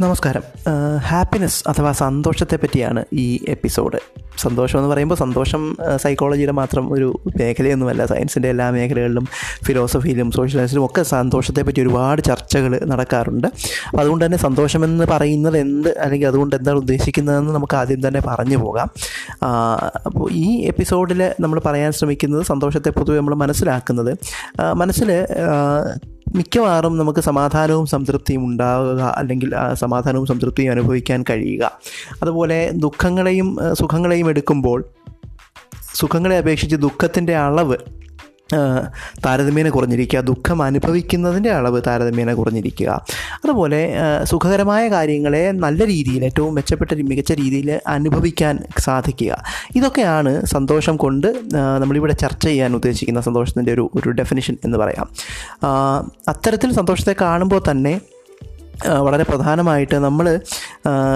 നമസ്കാരം. ഹാപ്പിനെസ് അഥവാ സന്തോഷത്തെ പറ്റിയാണ് ഈ എപ്പിസോഡ്. സന്തോഷം എന്ന് പറയുമ്പോൾ സന്തോഷം സൈക്കോളജിയുടെ മാത്രം ഒരു മേഖലയൊന്നുമല്ല. സയൻസിന്റെ എല്ലാ മേഖലകളിലും ഫിലോസഫിയിലും സോഷ്യൽ സയൻസിലും ഒക്കെ സന്തോഷത്തെ പറ്റി ഒരുപാട് ചർച്ചകൾ നടക്കാറുണ്ട്. അപ്പോൾ അതുകൊണ്ട് തന്നെ സന്തോഷമെന്ന് പറയുന്നത് എന്ത് അല്ലെങ്കിൽ അതുകൊണ്ട് എന്താണ് ഉദ്ദേശിക്കുന്നതെന്ന് നമുക്ക് ആദ്യം തന്നെ പറഞ്ഞു പോകാം. അപ്പോൾ ഈ എപ്പിസോഡിൽ നമ്മൾ പറയാൻ ശ്രമിക്കുന്നത് സന്തോഷത്തെ പൊതുവെ നമ്മൾ മനസ്സിലാക്കുന്നത്. മനസ്സിൽ മിക്കവാറും നമുക്ക് സമാധാനവും സംതൃപ്തിയും ഉണ്ടാവുക അല്ലെങ്കിൽ സമാധാനവും സംതൃപ്തിയും അനുഭവിക്കാൻ കഴിയുക. അതുപോലെ ദുഃഖങ്ങളെയും സുഖങ്ങളെയും എടുക്കുമ്പോൾ സുഖങ്ങളെ അപേക്ഷിച്ച് ദുഃഖത്തിന്റെ അളവ് താരതമ്യേന കുറഞ്ഞിരിക്കുക ദുഃഖം അനുഭവിക്കുന്നതിന്റെ അളവ് താരതമ്യേന കുറഞ്ഞിരിക്കുക. അതുപോലെ സുഖകരമായ കാര്യങ്ങളെ നല്ല രീതിയിൽ ഏറ്റവും മെച്ചപ്പെട്ട മികച്ച രീതിയിൽ അനുഭവിക്കാൻ സാധിക്കുക. ഇതൊക്കെയാണ് സന്തോഷം കൊണ്ട് നമ്മളിവിടെ ചർച്ച ചെയ്യാൻ ഉദ്ദേശിക്കുന്ന സന്തോഷത്തിന്റെ ഒരു ഒരു ഡെഫിനിഷൻ എന്ന് പറയാം. അത്തരത്തിൽ സന്തോഷത്തെ കാണുമ്പോൾ തന്നെ വളരെ പ്രധാനമായിട്ട് നമ്മൾ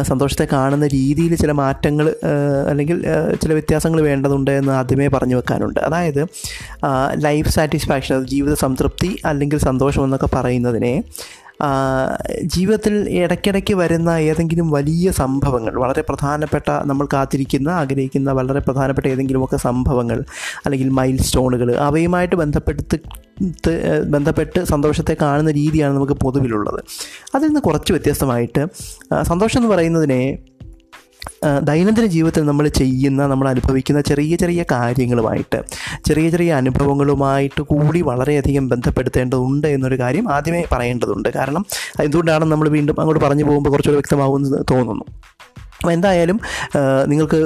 സന്തോഷത്തെ കാണുന്ന രീതിയിൽ ചില മാറ്റങ്ങൾ അല്ലെങ്കിൽ ചില വ്യത്യാസങ്ങൾ വേണ്ടതുണ്ട് എന്ന് ആദ്യമേ പറഞ്ഞു വെക്കാനുണ്ട്. അതായത് ലൈഫ് സാറ്റിസ്ഫാക്ഷൻ ജീവിത സംതൃപ്തി അല്ലെങ്കിൽ സന്തോഷം എന്നൊക്കെ പറയുന്നതിനെ ജീവിതത്തിൽ ഇടയ്ക്കിടയ്ക്ക് വരുന്ന ഏതെങ്കിലും വലിയ സംഭവങ്ങൾ വളരെ പ്രധാനപ്പെട്ട നമ്മൾ കാത്തിരിക്കുന്ന ആഗ്രഹിക്കുന്ന വളരെ പ്രധാനപ്പെട്ട ഏതെങ്കിലുമൊക്കെ സംഭവങ്ങൾ അല്ലെങ്കിൽ മൈൽ സ്റ്റോണുകൾ അവയുമായിട്ട് ബന്ധപ്പെടുത്തി ബന്ധപ്പെട്ട് സന്തോഷത്തെ കാണുന്ന രീതിയാണ് നമുക്ക് പൊതുവിലുള്ളത്. അതിൽ നിന്ന് കുറച്ച് വ്യത്യസ്തമായിട്ട് സന്തോഷം എന്ന് പറയുന്നതിനെ ദൈനംദിന ജീവിതത്തിൽ നമ്മൾ ചെയ്യുന്ന നമ്മൾ അനുഭവിക്കുന്ന ചെറിയ ചെറിയ കാര്യങ്ങളുമായിട്ട് ചെറിയ ചെറിയ അനുഭവങ്ങളുമായിട്ട് കൂടി വളരെയധികം ബന്ധപ്പെടുത്തേണ്ടതുണ്ട് എന്നൊരു കാര്യം ആദ്യമേ പറയേണ്ടതുണ്ട്. കാരണം എന്തുകൊണ്ടാണ് നമ്മൾ വീണ്ടും അങ്ങോട്ട് പറഞ്ഞു പോകുമ്പോൾ കുറച്ചുകൂടെ വ്യക്തമാവുമെന്ന് തോന്നുന്നു. അപ്പോൾ എന്തായാലും നിങ്ങൾക്ക്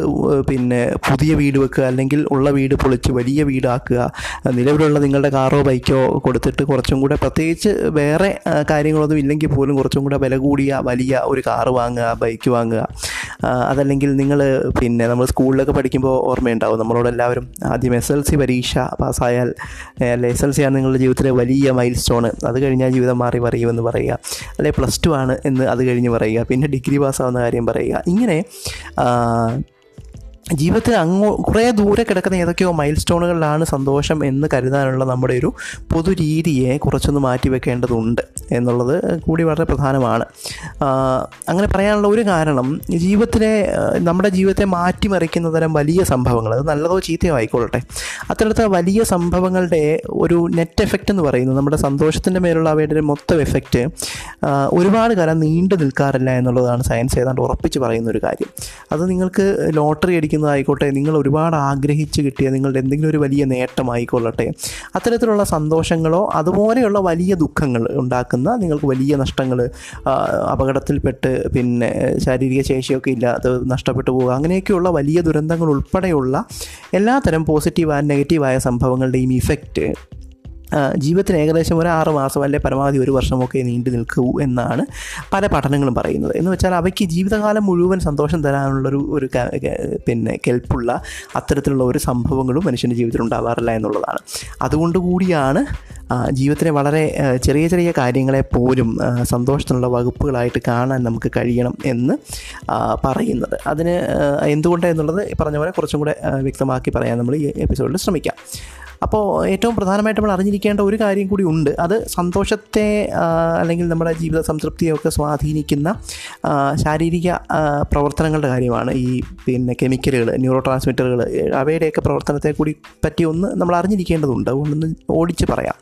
പിന്നെ പുതിയ വീട് വെക്കുക അല്ലെങ്കിൽ ഉള്ള വീട് പൊളിച്ച് വലിയ വീടാക്കുക നിലവിലുള്ള നിങ്ങളുടെ കാറോ ബൈക്കോ കൊടുത്തിട്ട് കുറച്ചും കൂടെ പ്രത്യേകിച്ച് വേറെ കാര്യങ്ങളൊന്നും ഇല്ലെങ്കിൽ പോലും കുറച്ചും കൂടെ വില കൂടിയ വലിയ ഒരു കാറ് വാങ്ങുക ബൈക്ക് വാങ്ങുക അതല്ലെങ്കിൽ നിങ്ങൾ പിന്നെ നമ്മൾ സ്കൂളിലൊക്കെ പഠിക്കുമ്പോൾ ഓർമ്മയുണ്ടാവും. നമ്മളോട് എല്ലാവരും ആദ്യം എസ് എൽ സി പരീക്ഷ പാസ്സായാൽ അല്ലെ എസ് എൽ സി ആണ് നിങ്ങളുടെ ജീവിതത്തിലെ വലിയ മൈൽ സ്റ്റോണ് അത് കഴിഞ്ഞാൽ ജീവിതം മാറി പറയുമെന്ന് പറയുക. അല്ലെ പ്ലസ് ടു ആണ് എന്ന് അത് കഴിഞ്ഞ് പറയുക. പിന്നെ ഡിഗ്രി പാസ്സാവുന്ന കാര്യം പറയുക. ഇങ്ങനെ ജീവിതത്തിൽ അങ്ങോ കുറേ ദൂരെ കിടക്കുന്ന ഏതൊക്കെയോ മൈൽ സ്റ്റോണുകളിലാണ് സന്തോഷം എന്ന് കരുതാനുള്ള നമ്മുടെ ഒരു പൊതു രീതിയെ കുറച്ചൊന്ന് മാറ്റി വെക്കേണ്ടതുണ്ട് എന്നുള്ളത് കൂടി വളരെ പ്രധാനമാണ്. അങ്ങനെ പറയാനുള്ള ഒരു കാരണം ജീവിതത്തിലെ നമ്മുടെ ജീവിതത്തെ മാറ്റിമറിക്കുന്ന തരം വലിയ സംഭവങ്ങൾ അത് നല്ലതോ ചീത്തയോ ആയിക്കൊള്ളട്ടെ. അത്തരത്തെ വലിയ സംഭവങ്ങളുടെ ഒരു നെറ്റ് എഫക്റ്റ് എന്ന് പറയുന്നത് നമ്മുടെ സന്തോഷത്തിന്റെ മേലുള്ള അവയുടെ ഒരു മൊത്തം എഫക്റ്റ് ഒരുപാട് കാലം നീണ്ടു നിൽക്കാറില്ല എന്നുള്ളതാണ് സയൻസ് ഏതാണ്ട് ഉറപ്പിച്ച് പറയുന്ന ഒരു കാര്യം. അത് നിങ്ങൾക്ക് ലോട്ടറി അടിക്കുന്നതായിക്കോട്ടെ നിങ്ങൾ ഒരുപാട് ആഗ്രഹിച്ച് കിട്ടിയ നിങ്ങളുടെ എന്തെങ്കിലും ഒരു വലിയ നേട്ടമായിക്കൊള്ളട്ടെ അത്തരത്തിലുള്ള സന്തോഷങ്ങളോ അതുപോലെയുള്ള വലിയ ദുഃഖങ്ങൾ ഉണ്ടാക്കുന്ന നിങ്ങൾക്ക് വലിയ നഷ്ടങ്ങൾ അപകടത്തിൽപ്പെട്ട് പിന്നെ ശാരീരിക ശേഷിയൊക്കെ ഇല്ലാതെ നഷ്ടപ്പെട്ടു പോകുക അങ്ങനെയൊക്കെയുള്ള വലിയ ദുരന്തങ്ങൾ ഉൾപ്പെടെയുള്ള എല്ലാത്തരം പോസിറ്റീവ് ആൻഡ് നെഗറ്റീവായ സംഭവങ്ങളുടെയും ഇഫക്റ്റ് ജീവിതത്തിന് ഏകദേശം ഒരു ആറ് മാസം അല്ലെ പരമാവധി ഒരു വർഷമൊക്കെ നീണ്ടു നിൽക്കൂ എന്നാണ് പല പഠനങ്ങളും പറയുന്നത്. എന്ന് വെച്ചാൽ അവയ്ക്ക് ജീവിതകാലം മുഴുവൻ സന്തോഷം തരാനുള്ളൊരു ഒരു പിന്നെ കെൽപ്പുള്ള അത്തരത്തിലുള്ള ഒരു സംഭവങ്ങളും മനുഷ്യന്റെ ജീവിതത്തിൽ ഉണ്ടാവാറില്ല എന്നുള്ളതാണ്. അതുകൊണ്ട് കൂടിയാണ് ജീവിതത്തിലെ വളരെ ചെറിയ ചെറിയ കാര്യങ്ങളെ പോലും സന്തോഷത്തിനുള്ള വകുപ്പുകളായിട്ട് കാണാൻ നമുക്ക് കഴിയണം എന്ന് പറയുന്നത്. അതിന് എന്തുകൊണ്ടെന്നുള്ളത് പറഞ്ഞ പോലെ കുറച്ചും കൂടെ വ്യക്തമാക്കി പറയാൻ നമ്മൾ ഈ എപ്പിസോഡിൽ ശ്രമിക്കാം. അപ്പോൾ ഏറ്റവും പ്രധാനമായിട്ട് നമ്മൾ അറിഞ്ഞിരിക്കേണ്ട ഒരു കാര്യം കൂടി ഉണ്ട്. അത് സന്തോഷത്തെ അല്ലെങ്കിൽ നമ്മുടെ ജീവിത സംതൃപ്തിയൊക്കെ സ്വാധീനിക്കുന്ന ശാരീരിക പ്രവർത്തനങ്ങളുടെ കാര്യമാണ് ഈ പിന്നെ കെമിക്കലുകൾ ന്യൂറോ ട്രാൻസ്മിറ്ററുകൾ അവയുടെയൊക്കെ പ്രവർത്തനത്തെ കൂടി പറ്റി ഒന്ന് നമ്മൾ അറിഞ്ഞിരിക്കേണ്ടതുണ്ട്. അതുകൊണ്ടൊന്ന് ഓടിച്ച് പറയാം.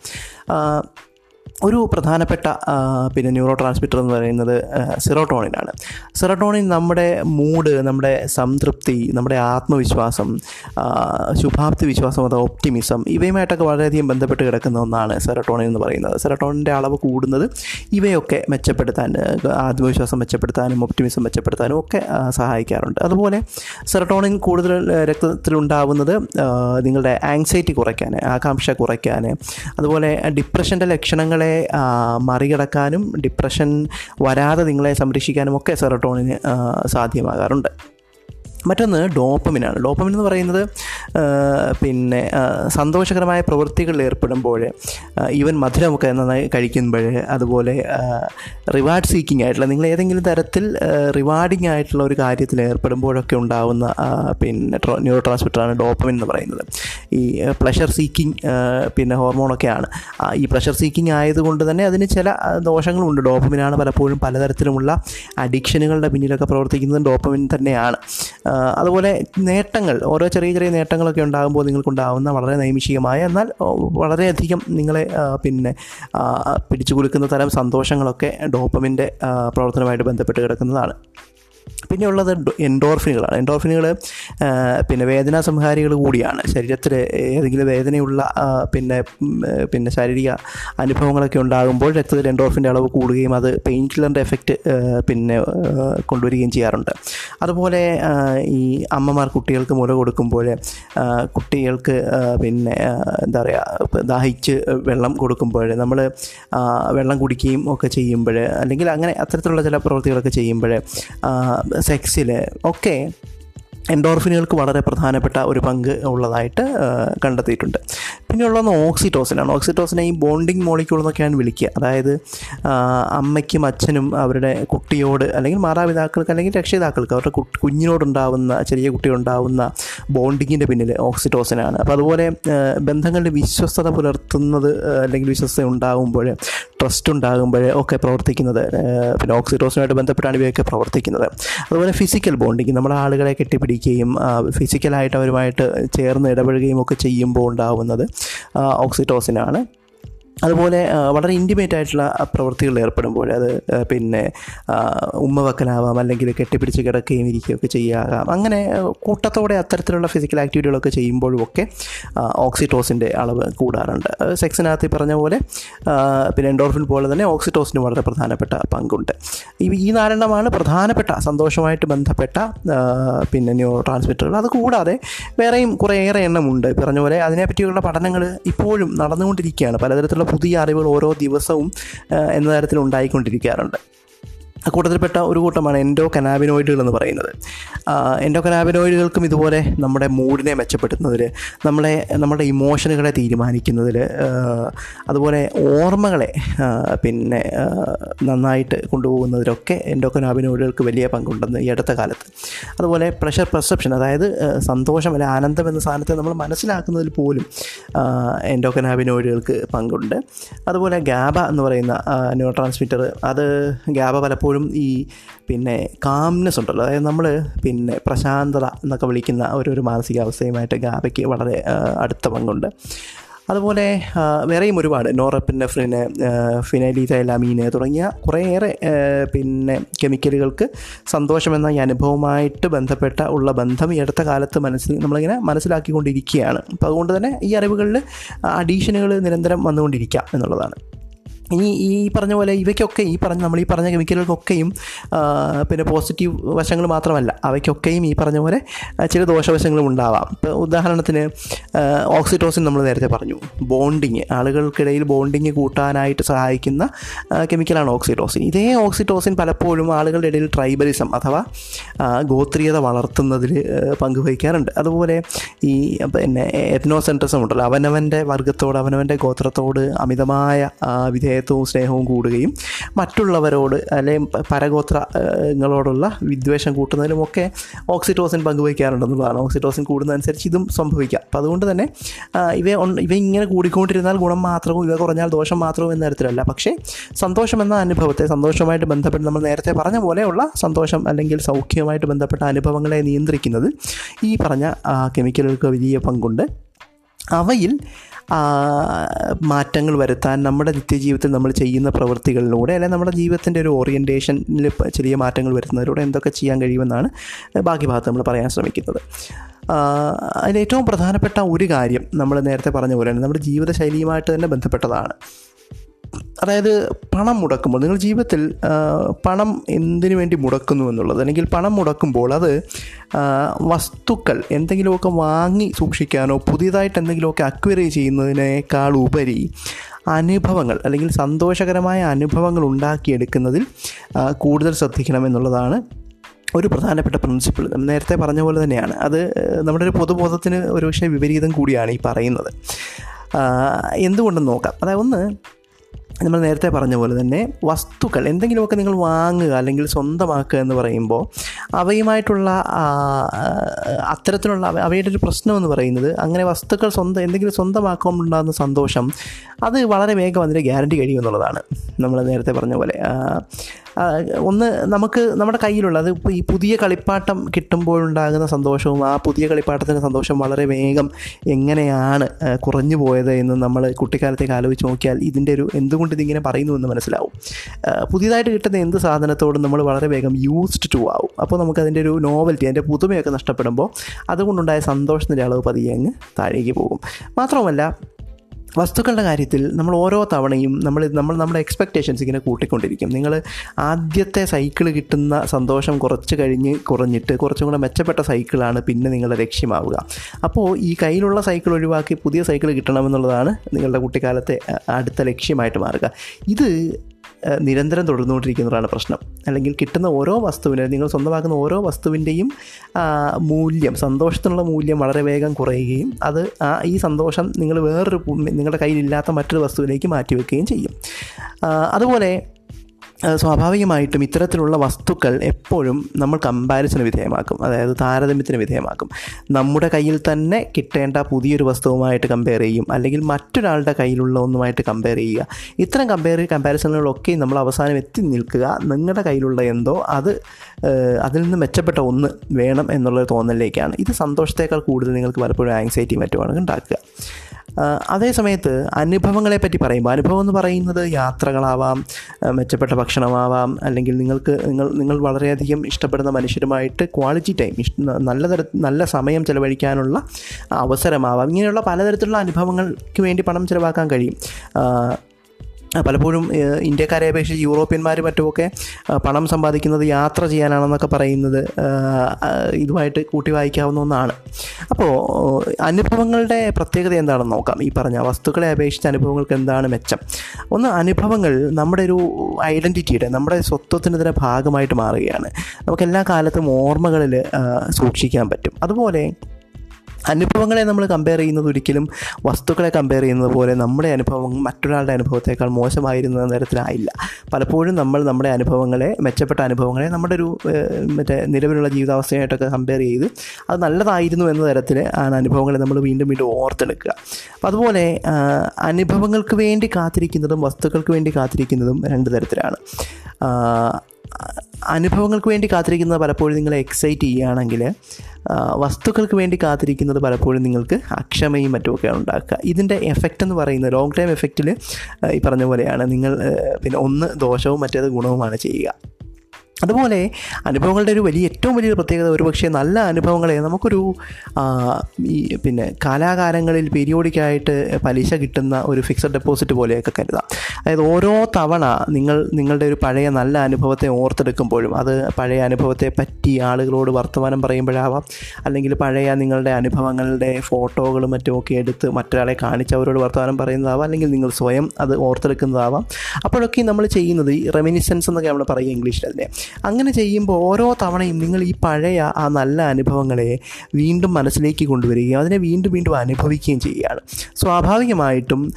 ഒരു പ്രധാനപ്പെട്ട പിന്നെ ന്യൂറോ ട്രാൻസ്മിറ്റർ എന്ന് പറയുന്നത് സിറോട്ടോണിനാണ് സിറോട്ടോണിൻ നമ്മുടെ മൂഡ് നമ്മുടെ സംതൃപ്തി നമ്മുടെ ആത്മവിശ്വാസം ശുഭാപ്തി വിശ്വാസം അഥവാ ഒപ്റ്റിമിസം ഇവയുമായിട്ടൊക്കെ വളരെയധികം ബന്ധപ്പെട്ട് കിടക്കുന്ന ഒന്നാണ് സെറട്ടോണിൻ എന്ന് പറയുന്നത്. സെറട്ടോണിന്റെ അളവ് കൂടുന്നത് ഇവയൊക്കെ മെച്ചപ്പെടുത്താൻ ആത്മവിശ്വാസം മെച്ചപ്പെടുത്താനും ഒപ്റ്റിമിസം മെച്ചപ്പെടുത്താനും ഒക്കെ സഹായിക്കാറുണ്ട്. അതുപോലെ സെറട്ടോണിൻ കൂടുതൽ രക്തത്തിലുണ്ടാവുന്നത് നിങ്ങളുടെ ആങ്സൈറ്റി കുറയ്ക്കാൻ ആകാംക്ഷ കുറയ്ക്കാൻ അതുപോലെ ഡിപ്രഷന്റെ ലക്ഷണങ്ങളെ ആ, മറികടക്കാനും ഡിപ്രഷൻ വരാതെ നിങ്ങളെ സംരക്ഷിക്കാനും ഒക്കെ സെറട്ടോണിന് സാധ്യമാകാറുണ്ട്. മറ്റൊന്ന് ഡോപ്പമിനാണ്. ഡോപ്പമിൻ എന്ന് പറയുന്നത് പിന്നെ സന്തോഷകരമായ പ്രവൃത്തികളിൽ ഏർപ്പെടുമ്പോൾ ഈവൻ മധുരമൊക്കെ നന്നായി കഴിക്കുമ്പോൾ അതുപോലെ റിവാർഡ് സീക്കിംഗ് ആയിട്ടുള്ള നിങ്ങൾ ഏതെങ്കിലും തരത്തിൽ റിവാർഡിംഗ് ആയിട്ടുള്ള ഒരു കാര്യത്തിൽ ഏർപ്പെടുമ്പോഴൊക്കെ ഉണ്ടാവുന്ന പിന്നെ ന്യൂറോ ട്രാൻസ്മിറ്ററാണ് ഡോപ്പമിൻ എന്ന് പറയുന്നത്. ഈ പ്ലഷർ സീക്കിങ് പിന്നെ ഹോർമോണൊക്കെയാണ്. ഈ പ്ലഷർ സീക്കിങ് ആയതുകൊണ്ട് തന്നെ അതിന് ചില ദോഷങ്ങളുണ്ട്. ഡോപ്പമിനാണ് പലപ്പോഴും പലതരത്തിലുമുള്ള അഡിക്ഷനുകളുടെ പിന്നിലൊക്കെ പ്രവർത്തിക്കുന്നത് ഡോപ്പമിൻ തന്നെയാണ്. അതുപോലെ നേട്ടങ്ങൾ ഓരോ ചെറിയ ചെറിയ നേട്ടങ്ങളൊക്കെ ഉണ്ടാകുമ്പോൾ നിങ്ങൾക്കുണ്ടാകുന്ന വളരെ നൈമിഷികമായ എന്നാൽ വളരെയധികം നിങ്ങളെ പിന്നെ പിടിച്ചു കൊടുക്കുന്ന തരം സന്തോഷങ്ങളൊക്കെ ഡോപ്പമിന്റെ പ്രവർത്തനമായിട്ട് ബന്ധപ്പെട്ട് കിടക്കുന്നതാണ്. പിന്നെ ഉള്ളത് എൻഡോർഫിനുകളാണ്. എൻഡോർഫിനുകൾ പിന്നെ വേദനാ സംഹാരികൾ കൂടിയാണ്. ശരീരത്തിൽ ഏതെങ്കിലും വേദനയുള്ള പിന്നെ പിന്നെ ശാരീരിക അനുഭവങ്ങളൊക്കെ ഉണ്ടാകുമ്പോൾ രക്തത്തിൽ എൻഡോർഫിന്റെ അളവ് കൂടുകയും അത് പെയിൻ കില്ലറിന്റെ എഫക്റ്റ് പിന്നെ കൊണ്ടുവരികയും ചെയ്യാറുണ്ട്. അതുപോലെ ഈ അമ്മമാർ കുട്ടികൾക്ക് മുല കൊടുക്കുമ്പോൾ കുട്ടികൾക്ക് പിന്നെ എന്താ പറയുക ദാഹിച്ച് വെള്ളം കൊടുക്കുമ്പോൾ നമ്മൾ വെള്ളം കുടിക്കുകയും ഒക്കെ ചെയ്യുമ്പോൾ അല്ലെങ്കിൽ അങ്ങനെ അത്തരത്തിലുള്ള ചില പ്രവൃത്തികളൊക്കെ ചെയ്യുമ്പോൾ സെക്സിൽ ഒക്കെ എൻഡോർഫിനുകൾക്ക് വളരെ പ്രധാനപ്പെട്ട ഒരു പങ്ക് ഉള്ളതായിട്ട് കണ്ടെത്തിയിട്ടുണ്ട്. പിന്നെ ഉള്ളത് ഓക്സിറ്റോസിനാണ്. ഓക്സിറ്റോസിനെ ഈ ബോണ്ടിങ് മോളിക്യൂൾ എന്നൊക്കെയാണ് വിളിക്കുക. അതായത് അമ്മയ്ക്കും അച്ഛനും അവരുടെ കുട്ടിയോട് അല്ലെങ്കിൽ മാതാപിതാക്കൾക്ക് അല്ലെങ്കിൽ രക്ഷിതാക്കൾക്ക് അവരുടെ കുട്ടി കുഞ്ഞിനോടുണ്ടാവുന്ന ചെറിയ കുട്ടിയുണ്ടാവുന്ന ബോണ്ടിങ്ങിന്റെ പിന്നിൽ ഓക്സിറ്റോസിനാണ്. അപ്പോൾ അതുപോലെ ബന്ധങ്ങളുടെ വിശ്വസ്തത പുലർത്തുന്നത് അല്ലെങ്കിൽ വിശ്വസ്തത ഉണ്ടാകുമ്പോൾ ട്രസ്റ്റ് ഉണ്ടാകുമ്പോൾ ഒക്കെ പ്രവർത്തിക്കുന്നത് പിന്നെ ഓക്സിറ്റോസിനുമായിട്ട് ബന്ധപ്പെട്ടാണ് ഇവയൊക്കെ പ്രവർത്തിക്കുന്നത്. അതുപോലെ ഫിസിക്കൽ ബോണ്ടിങ്. നമ്മുടെ ആളുകളെ കെട്ടിപ്പിടിക്കുകയും ആ, ഫിസിക്കലായിട്ട് അവരുമായിട്ട് ചേർന്ന് ഇടപഴകുകയും ഒക്കെ ചെയ്യുമ്പോൾ ഉണ്ടാവുന്നത് ഓക്സിറ്റോസിനാണ് അതുപോലെ വളരെ ഇന്റിമേറ്റ് ആയിട്ടുള്ള പ്രവൃത്തികളിൽ ഏർപ്പെടുമ്പോൾ അത് പിന്നെ ഉമ്മ വെക്കലാവാം അല്ലെങ്കിൽ കെട്ടിപ്പിടിച്ച് കിടക്കുകയും ഇരിക്കുകയൊക്കെ ചെയ്യാകാം. അങ്ങനെ കൂട്ടത്തോടെ അത്തരത്തിലുള്ള ഫിസിക്കൽ ആക്ടിവിറ്റികളൊക്കെ ചെയ്യുമ്പോഴും ഒക്കെ ഓക്സിറ്റോസിന്റെ അളവ് കൂടാറുണ്ട്. സെക്സിനകത്ത് പറഞ്ഞ പോലെ പിന്നെ എൻഡോർഫിൻ പോലെ തന്നെ ഓക്സിറ്റോസിന് വളരെ പ്രധാനപ്പെട്ട പങ്കുണ്ട്. ഈ നാലെണ്ണമാണ് പ്രധാനപ്പെട്ട സന്തോഷമായിട്ട് ബന്ധപ്പെട്ട പിന്നെ ന്യൂറോ ട്രാൻസ്മിറ്ററുകൾ അത് കൂടാതെ വേറെയും കുറേയേറെ എണ്ണമുണ്ട്. പറഞ്ഞ പോലെ അതിനെപ്പറ്റിയുള്ള പഠനങ്ങൾ ഇപ്പോഴും നടന്നുകൊണ്ടിരിക്കുകയാണ്. പലതരത്തിലുള്ള പുതിയ അറിവുകൾ ഓരോ ദിവസവും എന്ന തരത്തിൽ ഉണ്ടായിക്കൊണ്ടിരിക്കാറുണ്ട് കൂട്ടത്തിൽപ്പെട്ട ഒരു കൂട്ടമാണ് എൻഡോ കനാബിനോയിഡുകൾ എന്ന് പറയുന്നത്. എൻഡോ കനാബിനോയിഡുകൾക്കും ഇതുപോലെ നമ്മുടെ മൂഡിനെ മെച്ചപ്പെടുത്തുന്നതിൽ നമ്മളെ നമ്മുടെ ഇമോഷനുകളെ തീരുമാനിക്കുന്നതിൽ അതുപോലെ ഓർമ്മകളെ പിന്നെ നന്നായിട്ട് കൊണ്ടുപോകുന്നതിലൊക്കെ എൻഡോ കനാബിനോയിഡുകൾക്ക് വലിയ പങ്കുണ്ടെന്ന് ഈ അടുത്ത കാലത്ത്. അതുപോലെ പ്രഷർ പെർസെപ്ഷൻ അതായത് സന്തോഷം അല്ലെ ആനന്ദം എന്ന സാധനത്തെ നമ്മൾ മനസ്സിലാക്കുന്നതിൽ പോലും എൻഡോ കനാബിനോയിഡുകൾക്ക് പങ്കുണ്ട്. അതുപോലെ ഗാബ എന്ന് പറയുന്ന ന്യൂറോ ട്രാൻസ്മിറ്റർ അത് ഗാബ പലപ്പോഴും ഈ പിന്നെ കാംനെസ് ഉണ്ടല്ലോ. അതായത് നമ്മൾ പിന്നെ പ്രശാന്തത എന്നൊക്കെ വിളിക്കുന്ന ഒരു ഒരു മാനസികാവസ്ഥയുമായിട്ട് ഗാബയ്ക്ക് വളരെ അടുത്ത പങ്കുണ്ട്. അതുപോലെ വേറെയും ഒരുപാട്. നോറപ്പിനെഫ്രിന് ഫിനൈലിതൈലാമീന് തുടങ്ങിയ കുറേയേറെ പിന്നെ കെമിക്കലുകൾക്ക് സന്തോഷമെന്ന ഈ അനുഭവമായിട്ട് ബന്ധപ്പെട്ട ഉള്ള ബന്ധം ഈ അടുത്ത കാലത്ത് മനസ്സിൽ നമ്മളിങ്ങനെ മനസ്സിലാക്കിക്കൊണ്ടിരിക്കുകയാണ്. അപ്പോൾ അതുകൊണ്ട് തന്നെ ഈ അറിവുകളിൽ അഡീഷനുകൾ നിരന്തരം വന്നുകൊണ്ടിരിക്കാം എന്നുള്ളതാണ്. ഇനി ഈ പറഞ്ഞ പോലെ ഇവയ്ക്കൊക്കെ ഈ പറഞ്ഞ നമ്മൾ ഈ പറഞ്ഞ കെമിക്കലുകൾക്കൊക്കെയും പിന്നെ പോസിറ്റീവ് വശങ്ങൾ മാത്രമല്ല അവയ്ക്കൊക്കെയും ഈ പറഞ്ഞ പോലെ ചില ദോഷവശങ്ങളും ഉണ്ടാവാം. ഇപ്പോൾ ഉദാഹരണത്തിന് ഓക്സിറ്റോസിൻ നമ്മൾ നേരത്തെ പറഞ്ഞു. ബോണ്ടിങ് ആളുകൾക്കിടയിൽ ബോണ്ടിങ് കൂട്ടാനായിട്ട് സഹായിക്കുന്ന കെമിക്കലാണ് ഓക്സിറ്റോസിൻ ഇതേ ഓക്സിറ്റോസിൻ പലപ്പോഴും ആളുകളുടെ ഇടയിൽ ട്രൈബലിസം അഥവാ ഗോത്രീയത വളർത്തുന്നതിൽ പങ്കുവഹിക്കാറുണ്ട്. അതുപോലെ ഈ പിന്നെ എത്നോസെൻട്രസം ഉണ്ടല്ലോ അവനവന്റെ വർഗത്തോട് അവനവന്റെ ഗോത്രത്തോട് അമിതമായ ആ, വിധേയത്വവും സ്നേഹവും കൂടുകയും മറ്റുള്ളവരോട് അല്ലെങ്കിൽ പരഗോത്രങ്ങളോടുള്ള വിദ്വേഷം കൂട്ടുന്നതിലുമൊക്കെ ഓക്സിറ്റോസിൻ പങ്കുവയ്ക്കാറുണ്ടെന്നുള്ളതാണ്. ഓക്സിറ്റോസിൻ കൂടുന്നതനുസരിച്ച് ഇതും സംഭവിക്കാം. അപ്പോൾ അതുകൊണ്ട് തന്നെ ഇവ ഇവ ഇങ്ങനെ കൂടിക്കൊണ്ടിരുന്നാൽ ഗുണം മാത്രവും ഇവ കുറഞ്ഞാൽ ദോഷം മാത്രവും എന്ന തരത്തിലല്ല. പക്ഷേ സന്തോഷം എന്ന അനുഭവത്തെ സന്തോഷമായിട്ട് ബന്ധപ്പെട്ട് നമ്മൾ നേരത്തെ പറഞ്ഞ പോലെയുള്ള സന്തോഷം അല്ലെങ്കിൽ സൗഖ്യവുമായിട്ട് ബന്ധപ്പെട്ട അനുഭവങ്ങളെ നിയന്ത്രിക്കുന്നത് ഈ പറഞ്ഞ കെമിക്കലുകൾക്ക് വലിയ പങ്കുണ്ട്. അവയിൽ മാറ്റങ്ങൾ വരുത്താൻ നമ്മുടെ നിത്യജീവിതത്തിൽ നമ്മൾ ചെയ്യുന്ന പ്രവൃത്തികളിലൂടെ അല്ലെങ്കിൽ നമ്മുടെ ജീവിതത്തിന്റെ ഒരു ഓറിയന്റേഷനിൽ ചെറിയ മാറ്റങ്ങൾ വരുത്തുന്നതിലൂടെ എന്തൊക്കെ ചെയ്യാൻ കഴിയുമെന്നാണ് ബാക്കി ഭാഗത്ത് നമ്മൾ പറയാൻ ശ്രമിക്കുന്നത്. അതിൽ ഏറ്റവും പ്രധാനപ്പെട്ട ഒരു കാര്യം നമ്മൾ നേരത്തെ പറഞ്ഞ പോലെ തന്നെ നമ്മുടെ ജീവിതശൈലിയുമായിട്ട് തന്നെ ബന്ധപ്പെട്ടതാണ്. അതായത് പണം മുടക്കുമ്പോൾ നിങ്ങൾ ജീവിതത്തിൽ പണം എന്തിനു വേണ്ടി മുടക്കുന്നു എന്നുള്ളത് അല്ലെങ്കിൽ പണം മുടക്കുമ്പോൾ അത് വസ്തുക്കൾ എന്തെങ്കിലുമൊക്കെ വാങ്ങി സൂക്ഷിക്കാനോ പുതിയതായിട്ട് എന്തെങ്കിലുമൊക്കെ അക്വയർ ചെയ്യുന്നതിനേക്കാൾ ഉപരി അനുഭവങ്ങൾ അല്ലെങ്കിൽ സന്തോഷകരമായ അനുഭവങ്ങൾ ഉണ്ടാക്കിയെടുക്കുന്നതിൽ കൂടുതൽ ശ്രദ്ധിക്കണം എന്നുള്ളതാണ് ഒരു പ്രധാനപ്പെട്ട പ്രിൻസിപ്പിൾ നേരത്തെ പറഞ്ഞ പോലെ തന്നെയാണ്. അത് നമ്മുടെ ഒരു പൊതുബോധത്തിന് ഒരുപക്ഷെ വിപരീതം കൂടിയാണ് ഈ പറയുന്നത്. എന്തുകൊണ്ടെന്ന് നോക്കാം. അതായത് ഒന്ന് നമ്മൾ നേരത്തെ പറഞ്ഞ പോലെ തന്നെ വസ്തുക്കൾ എന്തെങ്കിലുമൊക്കെ നിങ്ങൾ വാങ്ങുക അല്ലെങ്കിൽ സ്വന്തമാക്കുക എന്ന് പറയുമ്പോൾ അവയുമായിട്ടുള്ള അത്തരത്തിലുള്ള അവ- അവയുടെ ഒരു പ്രശ്നം എന്ന് പറയുന്നത് അങ്ങനെ വസ്തുക്കൾ സ്വന്തം എന്തെങ്കിലും സ്വന്തമാക്കുമ്പോൾ ഉണ്ടാകുന്ന സന്തോഷം അത് വളരെ വേഗം അതിന്റെ ഗ്യാരണ്ടി കഴിയുമെന്നുള്ളതാണ് നമ്മൾ നേരത്തെ പറഞ്ഞ പോലെ ഒന്ന് നമുക്ക് നമ്മുടെ കയ്യിലുള്ള അത് ഇപ്പോൾ ഈ പുതിയ കളിപ്പാട്ടം കിട്ടുമ്പോഴുണ്ടാകുന്ന സന്തോഷവും ആ പുതിയ കളിപ്പാട്ടത്തിന്റെ സന്തോഷം വളരെ വേഗം എങ്ങനെയാണ് കുറഞ്ഞു പോയത് എന്ന് നമ്മൾ കുട്ടിക്കാലത്തേക്ക് ആലോചിച്ച് നോക്കിയാൽ ഇതിന്റെ ഒരു എന്തുകൊണ്ട് ഇതിങ്ങനെ പറയുന്നു എന്ന് മനസ്സിലാവും. പുതിയതായിട്ട് കിട്ടുന്ന എന്ത് സാധനത്തോടും നമ്മൾ വളരെ വേഗം യൂസ്ഡ് ടു ആവും. അപ്പോൾ നമുക്ക് അതിന്റെ ഒരു നോവൽറ്റി അതിന്റെ പുതുമയൊക്കെ നഷ്ടപ്പെടുമ്പോൾ അതുകൊണ്ടുണ്ടായ സന്തോഷത്തിന്റെ അളവ് പതിയെ അങ്ങ് താഴേക്ക് പോകും. മാത്രവുമല്ല വസ്തുക്കളുടെ കാര്യത്തിൽ നമ്മൾ ഓരോ തവണയും നമ്മൾ നമ്മൾ നമ്മുടെ എക്സ്പെക്റ്റേഷൻസ് ഇങ്ങനെ കൂട്ടിക്കൊണ്ടിരിക്കും. നിങ്ങൾ ആദ്യത്തെ സൈക്കിൾ കിട്ടുന്ന സന്തോഷം കുറച്ച് കഴിഞ്ഞ് കുറഞ്ഞിട്ട് കുറച്ചും കൂടെ മെച്ചപ്പെട്ട സൈക്കിളാണ് പിന്നെ നിങ്ങളുടെ ലക്ഷ്യമാവുക. അപ്പോൾ ഈ കയ്യിലുള്ള സൈക്കിൾ ഒഴിവാക്കി പുതിയ സൈക്കിൾ കിട്ടണമെന്നുള്ളതാണ് നിങ്ങളുടെ കുട്ടിക്കാലത്തെ അടുത്ത ലക്ഷ്യമായിട്ട് മാറുക. ഇത് നിരന്തരം തുടർന്നുകൊണ്ടിരിക്കുന്നതാണ് പ്രശ്നം. അല്ലെങ്കിൽ കിട്ടുന്ന ഓരോ വസ്തുവിന് നിങ്ങൾ സ്വന്തമാക്കുന്ന ഓരോ വസ്തുവിന്റെയും മൂല്യം സന്തോഷത്തിനുള്ള മൂല്യം വളരെ വേഗം കുറയുകയും അത് ആ ഈ സന്തോഷം നിങ്ങൾ വേറൊരു നിങ്ങളുടെ കയ്യിലില്ലാത്ത മറ്റൊരു വസ്തുവിലേക്ക് മാറ്റിവെക്കുകയും ചെയ്യും. അതുപോലെ സ്വാഭാവികമായിട്ടും ഇത്തരത്തിലുള്ള വസ്തുക്കൾ എപ്പോഴും നമ്മൾ കമ്പാരിസന് വിധേയമാക്കും. അതായത് താരതമ്യത്തിന് വിധേയമാക്കും. നമ്മുടെ കയ്യിൽ തന്നെ കിട്ടേണ്ട പുതിയൊരു വസ്തുവുമായിട്ട് കമ്പയർ ചെയ്യും. അല്ലെങ്കിൽ മറ്റൊരാളുടെ കയ്യിലുള്ള ഒന്നുമായിട്ട് കമ്പയർ ചെയ്യുക. ഇത്തരം കമ്പയർ കമ്പാരിസണുകളൊക്കെ നമ്മൾ അവസാനം എത്തി നിൽക്കുക. നിങ്ങളുടെ കയ്യിലുള്ള എന്തോ അത് അതിൽ നിന്ന് മെച്ചപ്പെട്ട ഒന്ന് വേണം എന്നുള്ളൊരു തോന്നലിലേക്കാണ്. ഇത് സന്തോഷത്തേക്കാൾ കൂടുതൽ നിങ്ങൾക്ക് പലപ്പോഴും ആങ്സൈറ്റി മറ്റുമാണ് ഉണ്ടാക്കുക. അതേ സമയത്ത് അനുഭവങ്ങളെ പറ്റി പറയുമ്പോൾ അനുഭവം എന്ന് പറയുന്നത് യാത്രകളാവാം മെച്ചപ്പെട്ട ഭക്ഷണമാവാം അല്ലെങ്കിൽ നിങ്ങൾക്ക് നിങ്ങൾ നിങ്ങൾ വളരെയധികം ഇഷ്ടപ്പെടുന്ന മനുഷ്യരുമായിട്ട് ക്വാളിറ്റി ടൈം നല്ല തര നല്ല സമയം ചിലവഴിക്കാനുള്ള അവസരമാവാം. ഇങ്ങനെയുള്ള പലതരത്തിലുള്ള അനുഭവങ്ങൾക്ക് വേണ്ടി പണം ചിലവാക്കാൻ കഴിയും. പലപ്പോഴും ഇന്ത്യക്കാരെ അപേക്ഷിച്ച് യൂറോപ്യന്മാർ മറ്റുമൊക്കെ പണം സമ്പാദിക്കുന്നത് യാത്ര ചെയ്യാനാണെന്നൊക്കെ പറയുന്നത് ഇതുമായിട്ട് കൂട്ടി വായിക്കാവുന്ന ഒന്നാണ്. അപ്പോൾ അനുഭവങ്ങളുടെ പ്രത്യേകത എന്താണെന്ന് നോക്കാം. ഈ പറഞ്ഞ വസ്തുക്കളെ അപേക്ഷിച്ച് അനുഭവങ്ങൾക്ക് എന്താണ് മെച്ചം? ഒന്ന് അനുഭവങ്ങൾ നമ്മുടെ ഒരു ഐഡന്റിറ്റിയുടെ നമ്മുടെ സ്വത്വത്തിന്റെ ഭാഗമായിട്ട് മാറുകയാണ്. നമുക്ക് എല്ലാ കാലത്തും ഓർമ്മകളിൽ സൂക്ഷിക്കാൻ പറ്റും. അതുപോലെ അനുഭവങ്ങളെ നമ്മൾ കമ്പയർ ചെയ്യുന്നത് ഒരിക്കലും വസ്തുക്കളെ കമ്പയർ ചെയ്യുന്നത് പോലെ നമ്മുടെ അനുഭവം മറ്റൊരാളുടെ അനുഭവത്തേക്കാൾ മോശമായിരുന്ന തരത്തിലായില്ല. പലപ്പോഴും നമ്മൾ നമ്മുടെ അനുഭവങ്ങളെ മെച്ചപ്പെട്ട അനുഭവങ്ങളെ നമ്മുടെ ഒരു മറ്റേ നിലവിലുള്ള ജീവിതാവസ്ഥയായിട്ടൊക്കെ കമ്പയർ ചെയ്ത് അത് നല്ലതായിരുന്നു എന്ന തരത്തിൽ ആണ് അനുഭവങ്ങളെ നമ്മൾ വീണ്ടും വീണ്ടും ഓർത്തെടുക്കുക. അപ്പോൾ അതുപോലെ ആ, അനുഭവങ്ങൾക്ക് വേണ്ടി കാത്തിരിക്കുന്നതും വസ്തുക്കൾക്ക് വേണ്ടി കാത്തിരിക്കുന്നതും രണ്ട് തരത്തിലാണ്. ആ, അനുഭവങ്ങൾക്ക് വേണ്ടി കാത്തിരിക്കുന്നത് പലപ്പോഴും നിങ്ങളെ എക്സൈറ്റ് ചെയ്യുകയാണെങ്കിൽ വസ്തുക്കൾക്ക് വേണ്ടി കാത്തിരിക്കുന്നത് പലപ്പോഴും നിങ്ങൾക്ക് അക്ഷമയും മറ്റുമൊക്കെ ഉണ്ടാക്കുക. ഇതിന്റെ എഫക്റ്റ് എന്ന് പറയുന്നത് ലോങ് ടൈം എഫക്റ്റിൽ ഈ പറഞ്ഞ പോലെയാണ്. നിങ്ങൾ പിന്നെ ഒന്ന് ദോഷവും മറ്റേത് ഗുണവുമാണ് ചെയ്യുക. അതുപോലെ അനുഭവങ്ങളുടെ ഒരു വലിയ ഏറ്റവും വലിയൊരു പ്രത്യേകത ഒരുപക്ഷെ നല്ല അനുഭവങ്ങളെ നമുക്കൊരു ഈ പിന്നെ കാലാകാലങ്ങളിൽ പീരിയോഡിക്കായിട്ട് പലിശ കിട്ടുന്ന ഒരു ഫിക്സഡ് ഡെപ്പോസിറ്റ് പോലെയൊക്കെ കരുതാം. അതായത് ഓരോ തവണ നിങ്ങൾ നിങ്ങളുടെ ഒരു പഴയ നല്ല അനുഭവത്തെ ഓർത്തെടുക്കുമ്പോഴും അത് പഴയ അനുഭവത്തെ പറ്റി ആളുകളോട് വർത്തമാനം പറയുമ്പോഴാവാം. അല്ലെങ്കിൽ പഴയ നിങ്ങളുടെ അനുഭവങ്ങളുടെ ഫോട്ടോകളും മറ്റുമൊക്കെ എടുത്ത് മറ്റൊരാളെ കാണിച്ച് അവരോട് വർത്തമാനം പറയുന്നതാവാം. അല്ലെങ്കിൽ നിങ്ങൾ സ്വയം അത് ഓർത്തെടുക്കുന്നതാവാം. അപ്പോഴൊക്കെ നമ്മൾ ചെയ്യുന്നത് ഈ റെമിനിസൻസ് എന്നൊക്കെ നമ്മൾ പറയുക ഇംഗ്ലീഷിൽ അതിനെ. അങ്ങനെ ചെയ്യുമ്പോൾ ഓരോ തവണയും നിങ്ങൾ ഈ പഴയ ആ നല്ല അനുഭവങ്ങളെ വീണ്ടും മനസ്സിലേക്ക് കൊണ്ടുവരികയും അതിനെ വീണ്ടും വീണ്ടും അനുഭവിക്കുകയും ചെയ്യുകയാണ്. സ്വാഭാവികമായിട്ടും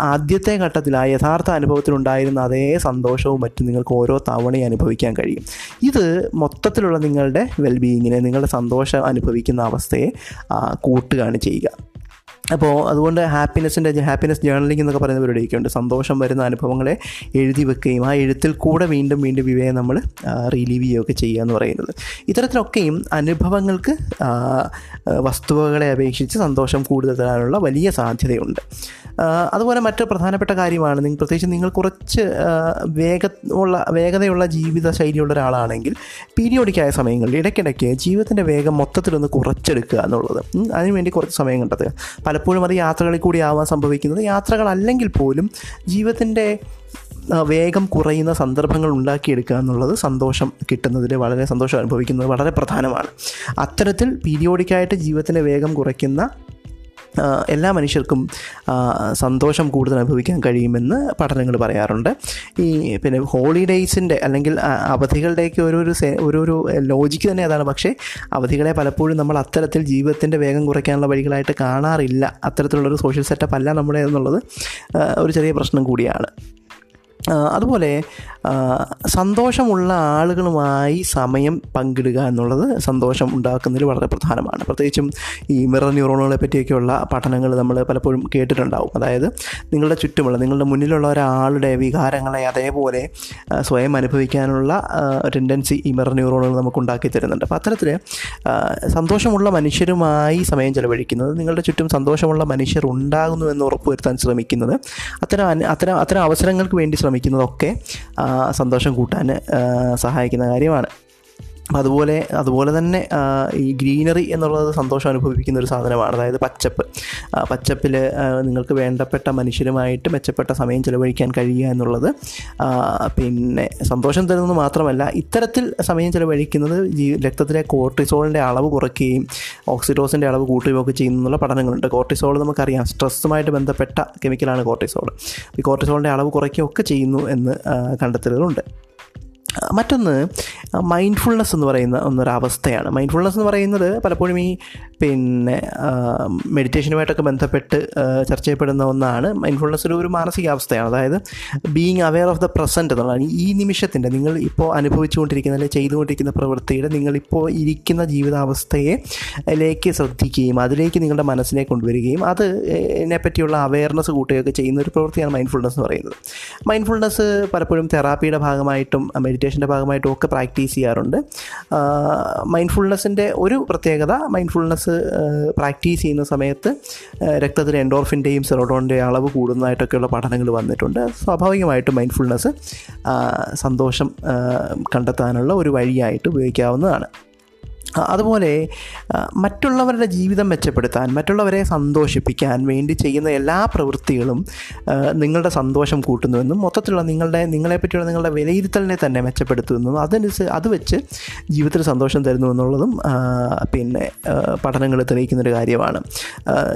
ആദ്യത്തെ ഘട്ടത്തിൽ ആ യഥാർത്ഥ അനുഭവത്തിലുണ്ടായിരുന്ന അതേ സന്തോഷവും മറ്റും നിങ്ങൾക്ക് ഓരോ തവണയും അനുഭവിക്കാൻ കഴിയും. ഇത് മൊത്തത്തിലുള്ള നിങ്ങളുടെ വെൽബീയിങ്ങിനെ നിങ്ങളുടെ സന്തോഷം അനുഭവിക്കുന്ന അവസ്ഥയെ കൂട്ടുകയാണ് ചെയ്യുക. അപ്പോൾ അതുകൊണ്ട് ഹാപ്പിനെസ്സിന്റെ ഹാപ്പിനെസ് ജേർണലിംഗ് എന്നൊക്കെ പറയുന്ന പരിപാടിയൊക്കെ ഉണ്ട്. സന്തോഷം വരുന്ന അനുഭവങ്ങളെ എഴുതി വെക്കുകയും ആ എഴുത്തിൽ കൂടെ വീണ്ടും വീണ്ടും ഇവയെ നമ്മൾ റിലീവ് ചെയ്യുകയൊക്കെ ചെയ്യുക എന്ന് പറയുന്നത്. ഇത്തരത്തിലൊക്കെയും അനുഭവങ്ങൾക്ക് വസ്തുവകളെ അപേക്ഷിച്ച് സന്തോഷം കൂടുതൽ തരാനുള്ള വലിയ സാധ്യതയുണ്ട്. അതുപോലെ മറ്റൊരു പ്രധാനപ്പെട്ട കാര്യമാണ് നിങ്ങൾ പ്രത്യേകിച്ച് നിങ്ങൾ കുറച്ച് വേഗ ഉള്ള വേഗതയുള്ള ജീവിത ശൈലിയുള്ള ഒരാളാണെങ്കിൽ പീരിയോഡിക്കായ സമയങ്ങളിൽ ഇടയ്ക്കിടയ്ക്ക് ജീവിതത്തിന്റെ വേഗം മൊത്തത്തിലൊന്ന് കുറച്ചെടുക്കുക എന്നുള്ളത്. അതിനുവേണ്ടി കുറച്ച് സമയം കണ്ടെത്തുക. പലപ്പോഴും അത് യാത്രകളിൽ കൂടി ആവാൻ സംഭവിക്കുന്നത് യാത്രകളല്ലെങ്കിൽ പോലും ജീവിതത്തിന്റെ വേഗം കുറയുന്ന സന്ദർഭങ്ങൾ ഉണ്ടാക്കിയെടുക്കുക എന്നുള്ളത് സന്തോഷം കിട്ടുന്നതിൽ വളരെ സന്തോഷം അനുഭവിക്കുന്നത് വളരെ പ്രധാനമാണ്. അത്തരത്തിൽ പീരിയോഡിക്കായിട്ട് ജീവിതത്തിന്റെ വേഗം കുറയ്ക്കുന്ന എല്ലാ മനുഷ്യർക്കും സന്തോഷം കൂടുതൽ അനുഭവിക്കാൻ കഴിയുമെന്ന് പഠനങ്ങൾ പറയാറുണ്ട്. ഈ പിന്നെ ഹോളിഡേയ്സിന്റെ അല്ലെങ്കിൽ അവധികളുടെയൊക്കെ ഓരോരോ ഓരോരോ ലോജിക്ക് തന്നെ അതാണ്. പക്ഷേ അവധികളെ പലപ്പോഴും നമ്മൾ അത്തരത്തിൽ ജീവിതത്തിന്റെ വേഗം കുറയ്ക്കാനുള്ള വഴികളായിട്ട് കാണാറില്ല. അത്തരത്തിലുള്ളൊരു സോഷ്യൽ സെറ്റപ്പ് അല്ല നമ്മുടെ എന്നുള്ളത് ഒരു ചെറിയ പ്രശ്നം കൂടിയാണ്. അതുപോലെ സന്തോഷമുള്ള ആളുകളുമായി സമയം പങ്കിടുക എന്നുള്ളത് സന്തോഷം ഉണ്ടാക്കുന്നതിൽ വളരെ പ്രധാനമാണ്. പ്രത്യേകിച്ചും ഈ മിറർ ന്യൂറോണുകളെ പറ്റിയൊക്കെയുള്ള പഠനങ്ങൾ നമ്മൾ പലപ്പോഴും കേട്ടിട്ടുണ്ടാവും. അതായത് നിങ്ങളുടെ ചുറ്റുമുള്ള നിങ്ങളുടെ മുന്നിലുള്ള ഒരാളുടെ വികാരങ്ങളെ അതേപോലെ സ്വയം അനുഭവിക്കാനുള്ള ടെൻഡൻസി ഈ മിറർ ന്യൂറോണുകൾ നമുക്ക് ഉണ്ടാക്കി തരുന്നുണ്ട്. അപ്പോൾ അത്തരത്തിൽ സന്തോഷമുള്ള മനുഷ്യരുമായി സമയം ചെലവഴിക്കുന്നത് നിങ്ങളുടെ ചുറ്റും സന്തോഷമുള്ള മനുഷ്യർ ഉണ്ടാകുന്നു എന്ന് ഉറപ്പുവരുത്താൻ ശ്രമിക്കുന്നത് അത്തരം അത്തരം അത്തരം അവസരങ്ങൾക്ക് വേണ്ടി ശ്രമിക്കുന്നതൊക്കെ സന്തോഷം കൂട്ടാൻ സഹായിക്കുന്ന കാര്യമാണ്. അതുപോലെ അതുപോലെ തന്നെ ഈ ഗ്രീനറി എന്നുള്ളത് സന്തോഷം അനുഭവിക്കുന്ന ഒരു സാധനമാണ്. അതായത് പച്ചപ്പ്. പച്ചപ്പിൽ നിങ്ങൾക്ക് വേണ്ടപ്പെട്ട മനുഷ്യരുമായിട്ട് മെച്ചപ്പെട്ട സമയം ചിലവഴിക്കാൻ കഴിയുക എന്നുള്ളത് പിന്നെ സന്തോഷം തരുന്നത് മാത്രമല്ല ഇത്തരത്തിൽ സമയം ചിലവഴിക്കുന്നത് രക്തത്തിലെ കോർട്ടിസോളിന്റെ അളവ് കുറയ്ക്കുകയും ഓക്സിഡോസിന്റെ അളവ് കൂട്ടുകയും ഒക്കെ ചെയ്യുന്നുള്ള പഠനങ്ങളുണ്ട്. കോർട്ടിസോൾ നമുക്കറിയാം സ്ട്രെസ്സുമായിട്ട് ബന്ധപ്പെട്ട കെമിക്കലാണ് കോർട്ടിസോൾ ഈ കോർട്ടിസോളിന്റെ അളവ് കുറയ്ക്കുകയൊക്കെ ചെയ്യുന്നു എന്ന് കണ്ടെത്തലുകളുണ്ട്. മറ്റൊന്ന് മൈൻഡ്ഫുൾനെസ് എന്ന് പറയുന്ന ഒന്നൊരവസ്ഥയാണ്. മൈൻഡ്ഫുൾനെസ് എന്ന് പറയുന്നത് പലപ്പോഴും ഈ പിന്നെ മെഡിറ്റേഷനുമായിട്ടൊക്കെ ബന്ധപ്പെട്ട് ചർച്ച ചെയ്യപ്പെടുന്ന ഒന്നാണ്. മൈൻഡ്ഫുൾനെസ് ഒരു മാനസികാവസ്ഥയാണ്. അതായത് being aware of the present എന്നുള്ളതാണ്. ഈ നിമിഷത്തിന്റെ നിങ്ങൾ ഇപ്പോൾ അനുഭവിച്ചുകൊണ്ടിരിക്കുന്ന അല്ലെങ്കിൽ ചെയ്തുകൊണ്ടിരിക്കുന്ന പ്രവൃത്തിയുടെ നിങ്ങളിപ്പോൾ ഇരിക്കുന്ന ജീവിതാവസ്ഥയെ ലേക്ക് ശ്രദ്ധിക്കുകയും അതിലേക്ക് നിങ്ങളുടെ മനസ്സിനെ കൊണ്ടുവരികയും അത് പറ്റിയുള്ള അവയർനെസ് കൂട്ടുകയൊക്കെ ചെയ്യുന്ന ഒരു പ്രവൃത്തിയാണ് മൈൻഡ്ഫുൾനെസ് എന്ന് പറയുന്നത്. മൈൻഡ്ഫുൾനെസ് പലപ്പോഴും തെറാപ്പിയുടെ ഭാഗമായിട്ടും മെഡിറ്റേഷന്റെ ഭാഗമായിട്ടും ഒക്കെ പ്രാക്ടീസ് ചെയ്യാറുണ്ട്. മൈൻഡ്ഫുൾനെസ്സിന്റെ ഒരു പ്രത്യേകത മൈൻഡ്ഫുൾനെസ് പ്രാക്ടീസ് ചെയ്യുന്ന സമയത്ത് രക്തത്തിൽ എൻഡോർഫിന്റെയും സെറോട്ടോണിന്റെയും അളവ് കൂടുന്നതായിട്ടൊക്കെയുള്ള പഠനങ്ങൾ വന്നിട്ടുണ്ട്. സ്വാഭാവികമായിട്ടും മൈൻഡ്ഫുൾനെസ് സന്തോഷം കണ്ടെത്താനുള്ള ഒരു വഴിയായിട്ട് ഉപയോഗിക്കാവുന്നതാണ്. അതുപോലെ മറ്റുള്ളവരുടെ ജീവിതം മെച്ചപ്പെടുത്താൻ മറ്റുള്ളവരെ സന്തോഷിപ്പിക്കാൻ വേണ്ടി ചെയ്യുന്ന എല്ലാ പ്രവൃത്തികളും നിങ്ങളുടെ സന്തോഷം കൂട്ടുന്നുവെന്നും മൊത്തത്തിലുള്ള നിങ്ങളുടെ നിങ്ങളെപ്പറ്റിയുള്ള നിങ്ങളുടെ വിലയിരുത്തലിനെ തന്നെ മെച്ചപ്പെടുത്തുമെന്നും അതനുസരിച്ച് അത് വെച്ച് ജീവിതത്തിൽ സന്തോഷം തരുന്നു എന്നുള്ളതും പിന്നെ പഠനങ്ങൾ തെളിയിക്കുന്നൊരു കാര്യമാണ്.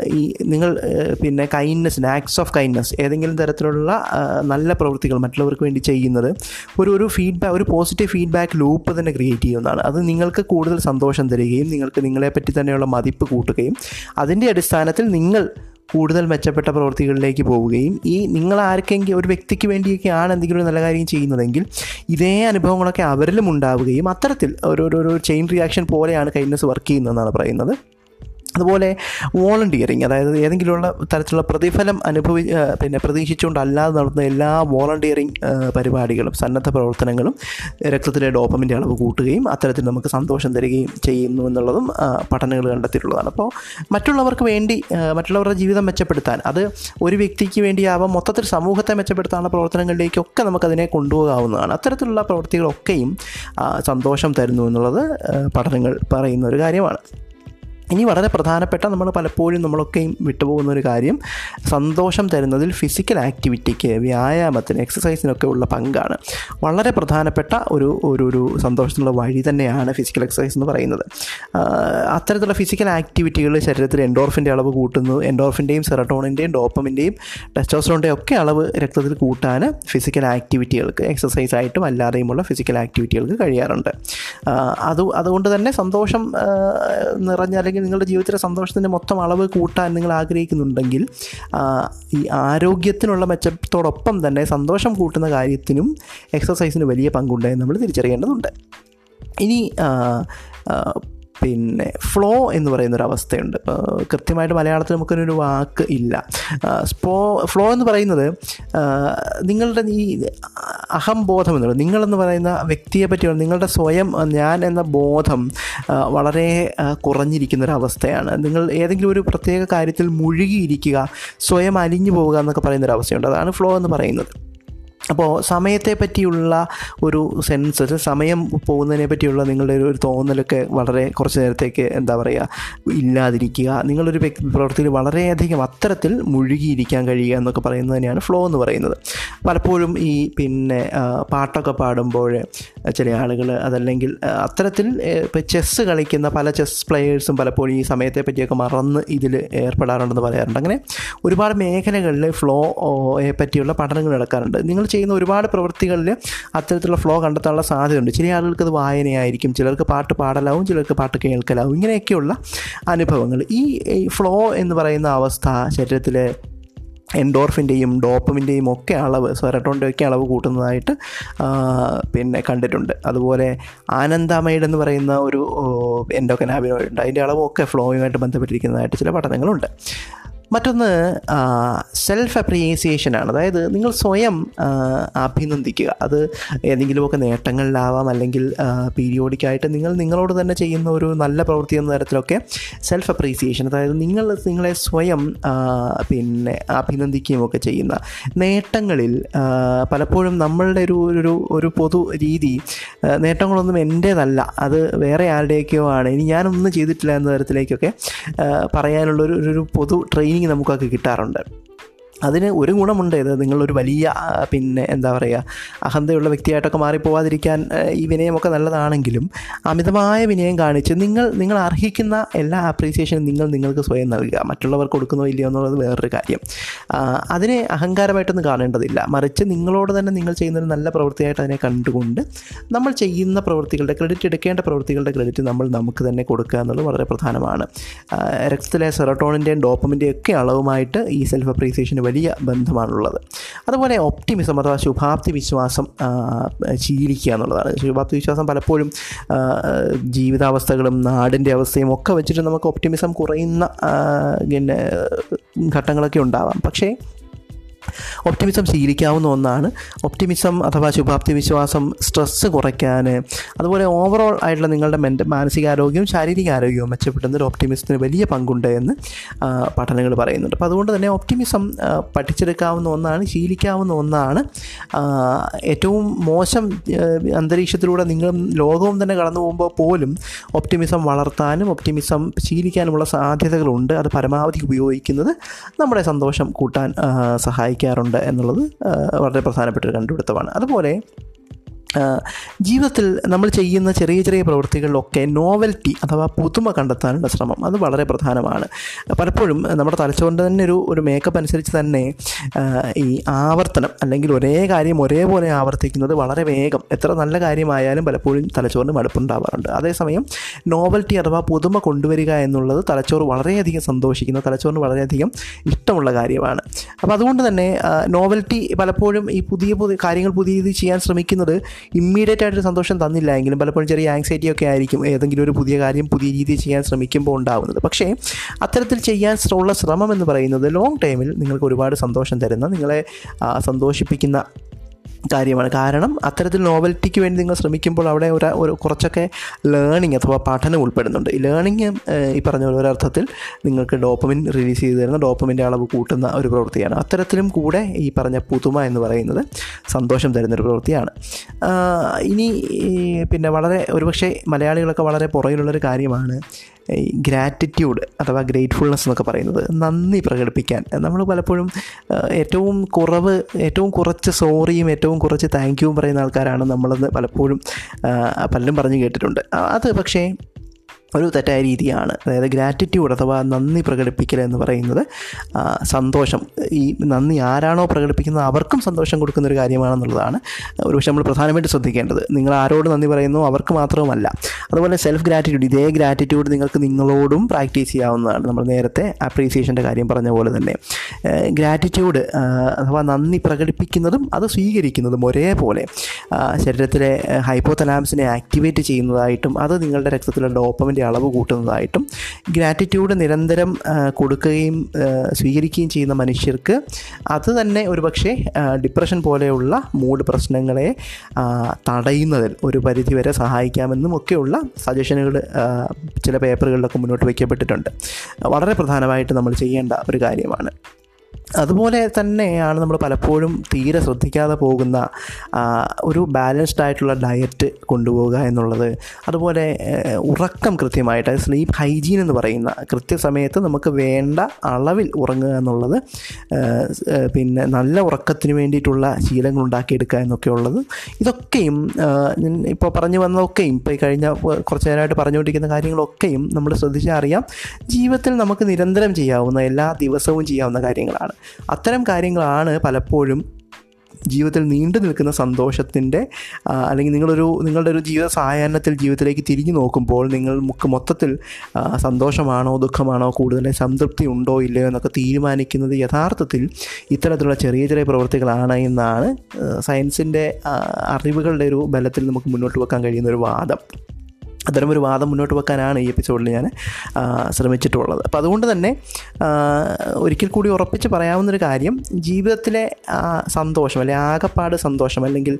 ഈ നിങ്ങൾ പിന്നെ കൈൻഡ്നെസ്സിന് ആക്ട്സ് ഓഫ് കൈൻഡ്നെസ് ഏതെങ്കിലും തരത്തിലുള്ള നല്ല പ്രവൃത്തികൾ മറ്റുള്ളവർക്ക് വേണ്ടി ചെയ്യുന്നത് ഒരു ഒരു ഫീഡ്ബാക്ക് ഒരു പോസിറ്റീവ് ഫീഡ്ബാക്ക് ലൂപ്പ് തന്നെ ക്രിയേറ്റ് ചെയ്യുന്നതാണ്. അത് നിങ്ങൾക്ക് കൂടുതൽ സന്തോഷം തരികയും നിങ്ങൾക്ക് നിങ്ങളെപ്പറ്റി തന്നെയുള്ള മതിപ്പ് കൂട്ടുകയും അതിന്റെ അടിസ്ഥാനത്തിൽ നിങ്ങൾ കൂടുതൽ മെച്ചപ്പെട്ട പ്രവൃത്തികളിലേക്ക് പോവുകയും ഈ നിങ്ങൾ ആർക്കെങ്കിലും ഒരു വ്യക്തിക്ക് വേണ്ടിയൊക്കെയാണ് എന്തെങ്കിലും ഒരു നല്ല കാര്യം ചെയ്യുന്നതെങ്കിൽ ഇതേ അനുഭവങ്ങളൊക്കെ അവരിലും ഉണ്ടാവുകയും അത്തരത്തിൽ ഒരു- ഒരു ചെയിൻ റിയാക്ഷൻ പോലെയാണ് കൈൻഡ്നസ് വർക്ക് ചെയ്യുന്നതെന്നാണ് പറയുന്നത്. അതുപോലെ വോളണ്ടിയറിങ് അതായത് ഏതെങ്കിലുമുള്ള തരത്തിലുള്ള പ്രതിഫലം അനുഭവി പിന്നെ പ്രതീക്ഷിച്ചുകൊണ്ടല്ലാതെ നടത്തുന്ന എല്ലാ വോളണ്ടിയറിങ് പരിപാടികളും സന്നദ്ധ പ്രവർത്തനങ്ങളും രക്തത്തിലെ ഡോപ്പമിന്റെ അളവ് കൂട്ടുകയും അത്തരത്തിൽ നമുക്ക് സന്തോഷം തരികയും ചെയ്യുന്നു എന്നുള്ളതും പഠനങ്ങൾ കണ്ടെത്തിയിട്ടുള്ളതാണ്. അപ്പോൾ മറ്റുള്ളവർക്ക് വേണ്ടി മറ്റുള്ളവരുടെ ജീവിതം മെച്ചപ്പെടുത്താൻ അത് ഒരു വ്യക്തിക്ക് വേണ്ടിയാവാം മൊത്തത്തിൽ സമൂഹത്തെ മെച്ചപ്പെടുത്താനുള്ള പ്രവർത്തനങ്ങളിലേക്കൊക്കെ നമുക്കതിനെ കൊണ്ടുപോകാവുന്നതാണ്. അത്തരത്തിലുള്ള പ്രവൃത്തികളൊക്കെയും ആ, സന്തോഷം തരുന്നു എന്നുള്ളത് പഠനങ്ങൾ പറയുന്ന ഒരു കാര്യമാണ്. ഇനി വളരെ പ്രധാനപ്പെട്ട നമ്മൾ പലപ്പോഴും നമ്മളൊക്കെയും വിട്ടുപോകുന്ന ഒരു കാര്യം സന്തോഷം തരുന്നതിൽ ഫിസിക്കൽ ആക്ടിവിറ്റിക്ക് വ്യായാമത്തിന് എക്സസൈസിനൊക്കെ ഉള്ള പങ്കാണ്. വളരെ പ്രധാനപ്പെട്ട ഒരു ഒരു ഒരു സന്തോഷത്തിനുള്ള വഴി തന്നെയാണ് ഫിസിക്കൽ എക്സസൈസ് എന്ന് പറയുന്നത്. അത്തരത്തിലുള്ള ഫിസിക്കൽ ആക്ടിവിറ്റികൾ ശരീരത്തിൽ എൻഡോർഫിന്റെ അളവ് കൂട്ടുന്നു. എൻഡോർഫിന്റെയും സെറട്ടോണിന്റെയും ഡോപ്പമിന്റെയും ടെസ്റ്റോസ്റ്ററോണിന്റെയും ഒക്കെ അളവ് രക്തത്തിൽ കൂട്ടാൻ ഫിസിക്കൽ ആക്ടിവിറ്റികൾക്ക് എക്സസൈസ് ആയിട്ടും അല്ലാതെയുമുള്ള ഫിസിക്കൽ ആക്ടിവിറ്റികൾക്ക് കഴിയാറുണ്ട്. അത് അതുകൊണ്ട് തന്നെ സന്തോഷം നിറഞ്ഞ അല്ലെങ്കിൽ നിങ്ങളുടെ ജീവിതത്തിലെ സന്തോഷത്തിന്റെ മൊത്തം അളവ് കൂട്ടാൻ നിങ്ങൾ ആഗ്രഹിക്കുന്നുണ്ടെങ്കിൽ ഈ ആരോഗ്യത്തിനുള്ള മെച്ചത്തോടൊപ്പം തന്നെ സന്തോഷം കൂട്ടുന്ന കാര്യത്തിനും എക്സസൈസിന് വലിയ പങ്കുണ്ടെന്ന് നമ്മൾ തിരിച്ചറിയേണ്ടതുണ്ട്. ഇനി പിന്നെ ഫ്ലോ എന്ന് പറയുന്നൊരു അവസ്ഥയുണ്ട് കൃത്യമായിട്ട് മലയാളത്തിൽ നമുക്കൊരു വാക്ക് ഇല്ല. സ്പോ ഫ്ലോ എന്ന് പറയുന്നത് നിങ്ങളുടെ ഈ അഹംബോധം എന്നുള്ളത് നിങ്ങളെന്ന് പറയുന്ന വ്യക്തിയെ പറ്റിയുള്ള നിങ്ങളുടെ സ്വയം ഞാൻ എന്ന ബോധം വളരെ കുറഞ്ഞിരിക്കുന്ന ഒരു അവസ്ഥയാണ് നിങ്ങൾ ഏതെങ്കിലും ഒരു പ്രത്യേക കാര്യത്തിൽ മുഴുകിയിരിക്കുക സ്വയം അലിഞ്ഞു പോവുക എന്നൊക്കെ പറയുന്നൊരു അവസ്ഥയുണ്ട് അതാണ് ഫ്ലോ എന്ന് പറയുന്നത്. അപ്പോൾ സമയത്തെ പറ്റിയുള്ള ഒരു സെൻസ് സമയം പോകുന്നതിനെ പറ്റിയുള്ള നിങ്ങളുടെ ഒരു തോന്നലൊക്കെ വളരെ കുറച്ച് നേരത്തേക്ക് എന്താ പറയുക ഇല്ലാതിരിക്കുക. നിങ്ങളൊരു പ്രവൃത്തിയിൽ വളരെയധികം അത്തരത്തിൽ മുഴുകിയിരിക്കാൻ കഴിയുക എന്നൊക്കെ പറയുന്നത് തന്നെയാണ് ഫ്ലോ എന്ന് പറയുന്നത്. പലപ്പോഴും ഈ പിന്നെ പാട്ടൊക്കെ പാടുമ്പോൾ ചില ആളുകൾ അതല്ലെങ്കിൽ അത്തരത്തിൽ ഇപ്പോൾ ചെസ്സ് കളിക്കുന്ന പല ചെസ് പ്ലെയേഴ്സും പലപ്പോഴും ഈ സമയത്തെ പറ്റിയൊക്കെ മറന്ന് ഇതിൽ ഏർപ്പെടാറുണ്ടെന്ന് പറയാറുണ്ട്. അങ്ങനെ ഒരുപാട് മേഖലകളിൽ ഫ്ലോ പറ്റിയുള്ള പഠനങ്ങൾ നടക്കാറുണ്ട്. നിങ്ങൾ ചെയ്യുന്ന ഒരുപാട് പ്രവൃത്തികളിൽ അത്തരത്തിലുള്ള ഫ്ലോ കണ്ടെത്താനുള്ള സാധ്യതയുണ്ട്. ചില ആളുകൾക്ക് അത് വായനയായിരിക്കും ചിലർക്ക് പാട്ട് പാടലാവും ചിലർക്ക് പാട്ട് കേൾക്കലാവും. ഇങ്ങനെയൊക്കെയുള്ള അനുഭവങ്ങൾ. ഈ ഫ്ലോ എന്ന് പറയുന്ന അവസ്ഥ ശരീരത്തിലെ എൻഡോർഫിന്റെയും ഡോപ്പമിന്റെയും ഒക്കെ അളവ് സെറട്ടോണിന്റെ ഒക്കെ അളവ് കൂട്ടുന്നതായിട്ട് പിന്നെ കണ്ടിട്ടുണ്ട്. അതുപോലെ ആനന്ദമൈഡ് എന്ന് പറയുന്ന ഒരു എൻഡോക്കനാബിനോയിഡ് ഉണ്ട് അതിന്റെ അളവൊക്കെ ഫ്ലോയുമായിട്ട് ബന്ധപ്പെട്ടിരിക്കുന്നതായിട്ട് ചില പഠനങ്ങളുണ്ട്. മറ്റൊന്ന് സെൽഫ് അപ്രിയേസിയേഷനാണ് അതായത് നിങ്ങൾ സ്വയം അഭിനന്ദിക്കുക. അത് ഏതെങ്കിലുമൊക്കെ നേട്ടങ്ങളിലാവാം അല്ലെങ്കിൽ പീരിയോഡിക്കായിട്ട് നിങ്ങൾ നിങ്ങളോട് തന്നെ ചെയ്യുന്ന ഒരു നല്ല പ്രവൃത്തി എന്ന തരത്തിലൊക്കെ സെൽഫ് അപ്രീസിയേഷൻ അതായത് നിങ്ങൾ നിങ്ങളെ സ്വയം പിന്നെ അഭിനന്ദിക്കുകയും ഒക്കെ ചെയ്യുന്ന നേട്ടങ്ങളിൽ പലപ്പോഴും നമ്മളുടെ ഒരു ഒരു ഒരു പൊതു രീതി നേട്ടങ്ങളൊന്നും എന്റേതല്ല അത് വേറെ ആരുടെയൊക്കെയോ ആണ്. ഇനി ഞാനൊന്നും ചെയ്തിട്ടില്ല എന്ന തരത്തിലേക്കൊക്കെ പറയാനുള്ളൊരു ഒരു- പൊതു പൊതു ട്രെയിനിങ് നമുക്കൊക്കെ കിട്ടാറുണ്ട്. അതിന് ഒരു ഗുണമുണ്ട്. ഇത് നിങ്ങളൊരു വലിയ പിന്നെ എന്താ പറയുക അഹന്തയുള്ള വ്യക്തിയായിട്ടൊക്കെ മാറിപ്പോവാതിരിക്കാൻ ഈ വിനയമൊക്കെ നല്ലതാണെങ്കിലും അമിതമായ വിനയം കാണിച്ച് നിങ്ങൾ നിങ്ങൾ അർഹിക്കുന്ന എല്ലാ അപ്രീസിയേഷനും നിങ്ങൾ നിങ്ങൾക്ക് സ്വയം നൽകുക. മറ്റുള്ളവർക്ക് കൊടുക്കുന്നോ ഇല്ലയോ എന്നുള്ളത് വേറൊരു കാര്യം. അതിനെ അഹങ്കാരമായിട്ടൊന്നും കാണേണ്ടതില്ല. മറിച്ച് നിങ്ങളോട് തന്നെ നിങ്ങൾ ചെയ്യുന്നൊരു നല്ല പ്രവൃത്തിയായിട്ട് അതിനെ കണ്ടുകൊണ്ട് നമ്മൾ ചെയ്യുന്ന പ്രവൃത്തികളുടെ ക്രെഡിറ്റ് എടുക്കേണ്ട പ്രവൃത്തികളുടെ ക്രെഡിറ്റ് നമ്മൾ നമുക്ക് തന്നെ കൊടുക്കുക എന്നുള്ളത് വളരെ പ്രധാനമാണ്. രക്തത്തിലെ സെറട്ടോണിന്റെയും ഡോപ്പമിന്റെയും ഒക്കെ അളവുമായിട്ട് ഈ സെൽഫ് അപ്രീസിയേഷന് വലിയ ബന്ധമാണുള്ളത്. അതുപോലെ ഒപ്റ്റിമിസം അഥവാ ശുഭാപ്തി വിശ്വാസം ശീലിക്കുക എന്നുള്ളതാണ്. ശുഭാപ്തി വിശ്വാസം പലപ്പോഴും ജീവിതാവസ്ഥകളും നാടിന്റെ അവസ്ഥയും ഒക്കെ വെച്ചിട്ട് നമുക്ക് ഒപ്റ്റിമിസം കുറയുന്ന പിന്നെ ഘട്ടങ്ങളൊക്കെ ഉണ്ടാവാം. പക്ഷേ ഒപ്റ്റിമിസം ശീലിക്കാവുന്ന ഒന്നാണ്. ഒപ്റ്റിമിസം അഥവാ ശുഭാപ്തി വിശ്വാസം സ്ട്രെസ്സ് കുറയ്ക്കാൻ അതുപോലെ ഓവറോൾ ആയിട്ടുള്ള നിങ്ങളുടെ മെന്റ മാനസികാരോഗ്യവും ശാരീരിക ആരോഗ്യവും മെച്ചപ്പെടുന്നതിൽ ഒപ്റ്റിമിസത്തിന് വലിയ പങ്കുണ്ട് എന്ന് പഠനങ്ങൾ പറയുന്നുണ്ട്. അപ്പോൾ അതുകൊണ്ട് തന്നെ ഒപ്റ്റിമിസം പഠിച്ചെടുക്കാവുന്ന ഒന്നാണ് ശീലിക്കാവുന്ന ഒന്നാണ്. ഏറ്റവും മോശം അന്തരീക്ഷത്തിലൂടെ നിങ്ങളും ലോകവും തന്നെ കടന്നു പോകുമ്പോൾ പോലും ഒപ്റ്റിമിസം വളർത്താനും ഒപ്റ്റിമിസം ശീലിക്കാനുമുള്ള സാധ്യതകളുണ്ട്. അത് പരമാവധി ഉപയോഗിക്കുന്നത് നമ്മുടെ സന്തോഷം കൂട്ടാൻ ആ, സഹായിക്കാറുണ്ട് എന്നുള്ളത് വളരെ പ്രധാനപ്പെട്ട ഒരു കണ്ടുപിടുത്തമാണ്. അതുപോലെ ജീവിതത്തിൽ നമ്മൾ ചെയ്യുന്ന ചെറിയ ചെറിയ പ്രവൃത്തികളിലൊക്കെ നോവൽറ്റി അഥവാ പുതുമ കണ്ടെത്താനുള്ള ശ്രമം അത് വളരെ പ്രധാനമാണ്. പലപ്പോഴും നമ്മുടെ തലച്ചോറിന്റെ തന്നെ ഒരു ഒരു മേക്കപ്പ് അനുസരിച്ച് തന്നെ ഈ ആവർത്തനം അല്ലെങ്കിൽ ഒരേ കാര്യം ഒരേപോലെ ആവർത്തിക്കുന്നത് വളരെ വേഗം എത്ര നല്ല കാര്യമായാലും പലപ്പോഴും തലച്ചോറിന് മടുപ്പുണ്ടാവാറുണ്ട്. അതേസമയം നോവൽറ്റി അഥവാ പുതുമ കൊണ്ടുവരിക എന്നുള്ളത് തലച്ചോറ് വളരെയധികം സന്തോഷിക്കുന്ന. തലച്ചോറിന് വളരെയധികം ഇഷ്ടമുള്ള കാര്യമാണ്. അപ്പോൾ അതുകൊണ്ട് തന്നെ നോവൽറ്റി പലപ്പോഴും ഈ പുതിയ പുതിയ കാര്യങ്ങൾ പുതിയ രീതിയിൽ ചെയ്യാൻ ശ്രമിക്കുന്നത് ഇമ്മീഡിയറ്റ് ആയിട്ട് സന്തോഷം തന്നില്ല. എങ്കിലും പലപ്പോഴും ചെറിയ ആങ്സൈറ്റി ഒക്കെ ആയിരിക്കും ഏതെങ്കിലും ഒരു പുതിയ കാര്യം പുതിയ രീതിയിൽ ചെയ്യാൻ ശ്രമിക്കുമ്പോൾ ഉണ്ടാകുന്നത് പക്ഷേ അത്തരത്തിൽ ചെയ്യാൻ ഉള്ള ശ്രമം എന്ന് പറയുന്നത് ലോങ് ടൈമിൽ നിങ്ങൾക്ക് ഒരുപാട് സന്തോഷം തരുന്ന നിങ്ങളെ സന്തോഷിപ്പിക്കുന്ന കാര്യമാണ്. കാരണം അത്തരത്തിൽ നോവൽറ്റിക്ക് വേണ്ടി നിങ്ങൾ ശ്രമിക്കുമ്പോൾ അവിടെ ഒരു ഒരു കുറച്ചൊക്കെ ലേണിംഗ് അഥവാ പഠനം ഉൾപ്പെടുന്നുണ്ട്. ഈ ലേണിംഗ് ഈ പറഞ്ഞ പോലെ ഒരർത്ഥത്തിൽ നിങ്ങൾക്ക് ഡോപ്പമിൻ റിലീസ് ചെയ്ത് തരുന്ന ഡോപ്പമിന്റെ അളവ് കൂട്ടുന്ന ഒരു പ്രവൃത്തിയാണ്. അത്തരത്തിലും കൂടെ ഈ പറഞ്ഞ പുതുമ എന്ന് പറയുന്നത് സന്തോഷം തരുന്നൊരു പ്രവൃത്തിയാണ്. ഇനി പിന്നെ വളരെ ഒരുപക്ഷെ മലയാളികളൊക്കെ വളരെ പുറകിലുള്ളൊരു കാര്യമാണ്. ഈ ഗ്രാറ്റിറ്റ്യൂഡ് അഥവാ ഗ്രേറ്റ്ഫുൾനെസ് എന്നൊക്കെ പറയുന്നത് നന്ദി പ്രകടിപ്പിക്കാൻ. നമ്മൾ പലപ്പോഴും ഏറ്റവും കുറവ് ഏറ്റവും കുറച്ച് സോറിയും ഏറ്റവും കുറച്ച് താങ്ക് യുവും പറയുന്ന ആൾക്കാരാണ് നമ്മളെന്ന് പലപ്പോഴും പലരും പറഞ്ഞു കേട്ടിട്ടുണ്ട്. അത് പക്ഷേ ഒരു തെറ്റായ രീതിയാണ്. അതായത് ഗ്രാറ്റിറ്റ്യൂഡ് അഥവാ നന്ദി പ്രകടിപ്പിക്കൽ എന്ന് പറയുന്നത് സന്തോഷം. ഈ നന്ദി ആരാണോ പ്രകടിപ്പിക്കുന്നത് അവർക്കും സന്തോഷം കൊടുക്കുന്ന ഒരു കാര്യമാണെന്നുള്ളതാണ്. ഒരുപക്ഷെ നമ്മൾ പ്രധാനമായിട്ട് ശ്രദ്ധിക്കേണ്ടത്. നിങ്ങൾ ആരോട് നന്ദി പറയുന്നു അവർക്ക് മാത്രവുമല്ല. അതുപോലെ സെൽഫ് ഗ്രാറ്റിറ്റ്യൂഡ് ഇതേ ഗ്രാറ്റിറ്റ്യൂഡ് നിങ്ങൾക്ക് നിങ്ങളോടും പ്രാക്ടീസ് ചെയ്യാവുന്നതാണ്. നമ്മൾ നേരത്തെ അപ്രീസിയേഷന്റെ കാര്യം പറഞ്ഞ പോലെ തന്നെ. ഗ്രാറ്റിറ്റ്യൂഡ് അഥവാ നന്ദി പ്രകടിപ്പിക്കുന്നതും അത് സ്വീകരിക്കുന്നതും ഒരേപോലെ. ശരീരത്തിലെ ഹൈപ്പോതലാംസിനെ ആക്ടിവേറ്റ് ചെയ്യുന്നതായിട്ടും അത് നിങ്ങളുടെ രക്തത്തിലെ ഡോപ്പമിന്റെ അളവ് കൂട്ടുന്നതായിട്ടും ഗ്രാറ്റിറ്റ്യൂഡ് നിരന്തരം കൊടുക്കുകയും സ്വീകരിക്കുകയും ചെയ്യുന്ന മനുഷ്യർക്ക് അത് തന്നെ ഒരുപക്ഷെ ഡിപ്രഷൻ പോലെയുള്ള മൂഡ് പ്രശ്നങ്ങളെ തടയുന്നതിൽ ഒരു പരിധിവരെ സഹായിക്കാമെന്നും ഒക്കെയുള്ള സജഷനുകൾ ചില പേപ്പറുകളിലൊക്കെ മുന്നോട്ട് വയ്ക്കപ്പെട്ടിട്ടുണ്ട്. വളരെ പ്രധാനമായിട്ട് നമ്മൾ ചെയ്യേണ്ട ഒരു കാര്യമാണ്. അതുപോലെ തന്നെയാണ് നമ്മൾ പലപ്പോഴും തീരെ ശ്രദ്ധിക്കാതെ പോകുന്ന ഒരു ബാലൻസ്ഡ് ആയിട്ടുള്ള ഡയറ്റ് കൊണ്ടുപോകുക എന്നുള്ളത്. അതുപോലെ ഉറക്കം കൃത്യമായിട്ട് സ്ലീപ്പ് ഹൈജീൻ എന്ന് പറയുന്ന കൃത്യസമയത്ത് നമുക്ക് വേണ്ട അളവിൽ ഉറങ്ങുക എന്നുള്ളത് പിന്നെ നല്ല ഉറക്കത്തിന് വേണ്ടിയിട്ടുള്ള ശീലങ്ങൾ ഉണ്ടാക്കിയെടുക്കുക എന്നൊക്കെ ഉള്ളത്. ഇതൊക്കെയും ഇപ്പോൾ പറഞ്ഞു വന്നതൊക്കെയും ഇപ്പോൾ ഈ കഴിഞ്ഞ കുറച്ച് നേരമായിട്ട് പറഞ്ഞുകൊണ്ടിരിക്കുന്ന കാര്യങ്ങളൊക്കെയും നമ്മൾ ശ്രദ്ധിച്ചാൽ അറിയാം. ജീവിതത്തിൽ നമുക്ക് നിരന്തരം ചെയ്യാവുന്ന എല്ലാ ദിവസവും ചെയ്യാവുന്ന കാര്യങ്ങളാണ്. അത്തരം കാര്യങ്ങളാണ് പലപ്പോഴും ജീവിതത്തിൽ നീണ്ടു നിൽക്കുന്ന സന്തോഷത്തിന്റെ അല്ലെങ്കിൽ നിങ്ങളൊരു നിങ്ങളുടെ ഒരു ജീവിത സായാഹ്നത്തിൽ ജീവിതത്തിലേക്ക് തിരിഞ്ഞു നോക്കുമ്പോൾ നിങ്ങൾ മുക്ക് മൊത്തത്തിൽ സന്തോഷമാണോ ദുഃഖമാണോ കൂടുതൽ സംതൃപ്തി ഉണ്ടോ ഇല്ലയോ എന്നൊക്കെ തീരുമാനിക്കുന്നത് യഥാർത്ഥത്തിൽ ഇത്തരത്തിലുള്ള ചെറിയ ചെറിയ പ്രവൃത്തികളാണ് എന്നാണ് സയൻസിന്റെ അറിവുകളുടെ ഒരു ബലത്തിൽ നമുക്ക് മുന്നോട്ട് വെക്കാൻ കഴിയുന്ന ഒരു വാദം. അത്തരമൊരു വാദം മുന്നോട്ട് വെക്കാനാണ് ഈ എപ്പിസോഡിൽ ഞാൻ ശ്രമിച്ചിട്ടുള്ളത്. അപ്പോൾ അതുകൊണ്ട് തന്നെ ഒരിക്കൽ കൂടി ഉറപ്പിച്ച് പറയാവുന്നൊരു കാര്യം ജീവിതത്തിലെ സന്തോഷം അല്ലെങ്കിൽ ആകപ്പാട് സന്തോഷം അല്ലെങ്കിൽ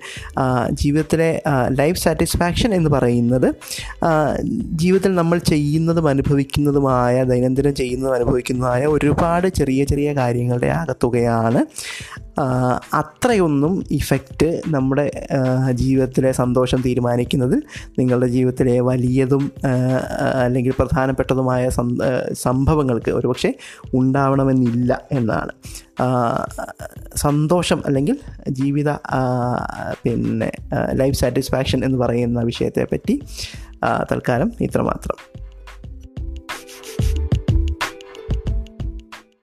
ജീവിതത്തിലെ ലൈഫ് സാറ്റിസ്ഫാക്ഷൻ എന്ന് പറയുന്നത് ജീവിതത്തിൽ നമ്മൾ ചെയ്യുന്നതും അനുഭവിക്കുന്നതുമായ ദൈനംദിനം ചെയ്യുന്നതും അനുഭവിക്കുന്നതുമായ ഒരുപാട് ചെറിയ ചെറിയ കാര്യങ്ങളുടെ ആകത്തുകയാണ് അത്രയൊന്നും ഇഫക്റ്റ് നമ്മുടെ ജീവിതത്തിലെ സന്തോഷം തീരുമാനിക്കുന്നതിൽ നിങ്ങളുടെ ജീവിതത്തിലെ വലിയതും അല്ലെങ്കിൽ പ്രധാനപ്പെട്ടതുമായ സംഭവങ്ങൾക്ക് ഒരുപക്ഷെ ഉണ്ടാവണമെന്നില്ല എന്നാണ്. സന്തോഷം അല്ലെങ്കിൽ ജീവിത പിന്നെ ലൈഫ് സാറ്റിസ്ഫാക്ഷൻ എന്ന് പറയുന്ന വിഷയത്തെ വിഷയത്തെപ്പറ്റി തൽക്കാലം ഇത്രമാത്രം.